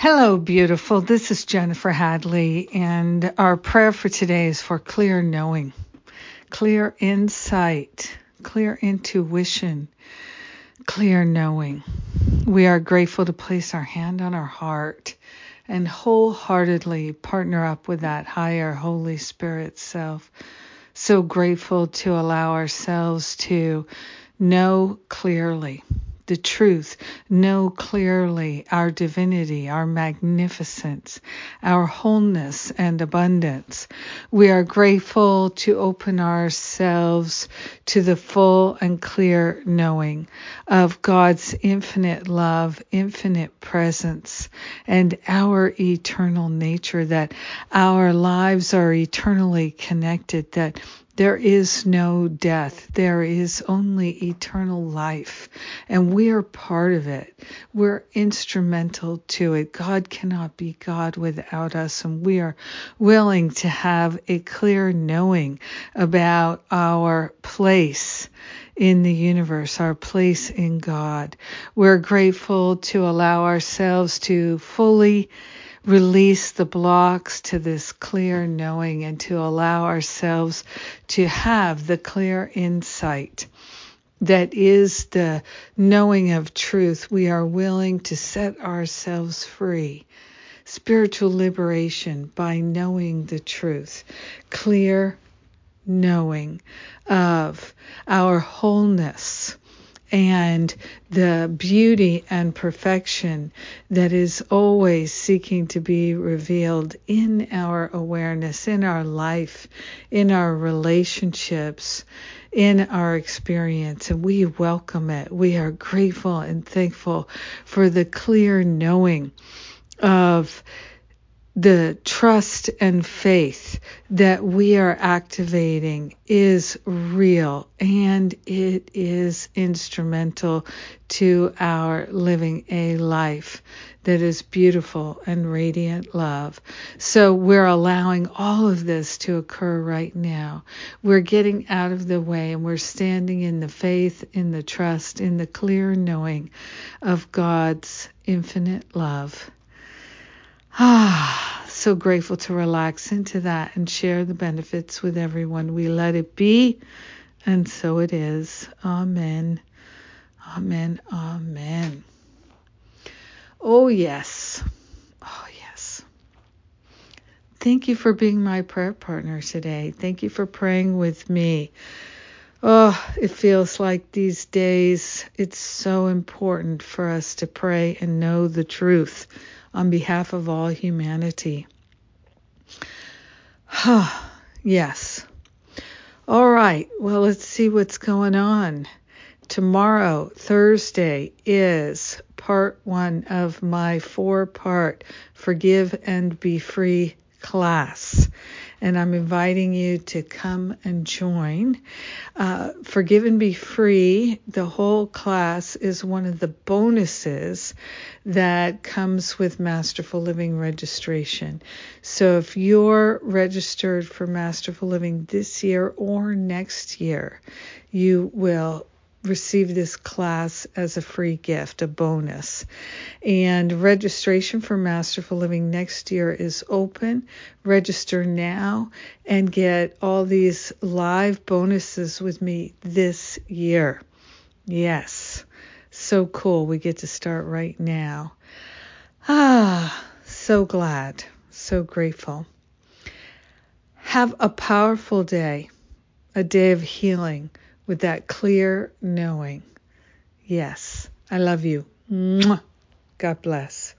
Hello, beautiful. This is Jennifer Hadley, and our prayer for today is for clear knowing, clear insight, clear intuition, clear knowing. We are grateful to place our hand on our heart and wholeheartedly partner up with that higher Holy Spirit self. So grateful to allow ourselves to know clearly the truth, know clearly our divinity, our magnificence, our wholeness and abundance. We are grateful to open ourselves to the full and clear knowing of God's infinite love, infinite presence, and our eternal nature, that our lives are eternally connected, that there is no death. There is only eternal life. And we are part of it. We're instrumental to it. God cannot be God without us. And we are willing to have a clear knowing about our place in the universe, our place in God. We're grateful to allow ourselves to fully release the blocks to this clear knowing and to allow ourselves to have the clear insight that is the knowing of truth. We are willing to set ourselves free. Spiritual liberation by knowing the truth. Clear knowing of our wholeness and the beauty and perfection that is always seeking to be revealed in our awareness, in our life, in our relationships, in our experience. And we welcome it. We are grateful and thankful for the clear knowing of the trust and faith that we are activating is real and it is instrumental to our living a life that is beautiful and radiant love. So we're allowing all of this to occur right now. We're getting out of the way and we're standing in the faith, in the trust, in the clear knowing of God's infinite love. Ah, so grateful to relax into that and share the benefits with everyone. We let it be, and so it is. Amen. Amen. Amen. Oh, yes. Oh, yes. Thank you for being my prayer partner today. Thank you for praying with me. Oh, it feels like these days it's so important for us to pray and know the truth on behalf of all humanity. yes. All right. Well, let's see what's going on. Tomorrow, Thursday, is part one of my four part Forgive and Be Free class and I'm inviting you to come and join. Uh, Forgive and Be Free, the whole class is one of the bonuses that comes with Masterful Living registration. So if you're registered for Masterful Living this year or next year, you will receive this class as a free gift, a bonus. And registration for Masterful Living next year is open. Register now and get all these live bonuses with me this year. Yes, so cool. We get to start right now. Ah, so glad, so grateful. Have a powerful day, a day of healing with that clear knowing. Yes, I love you. God bless.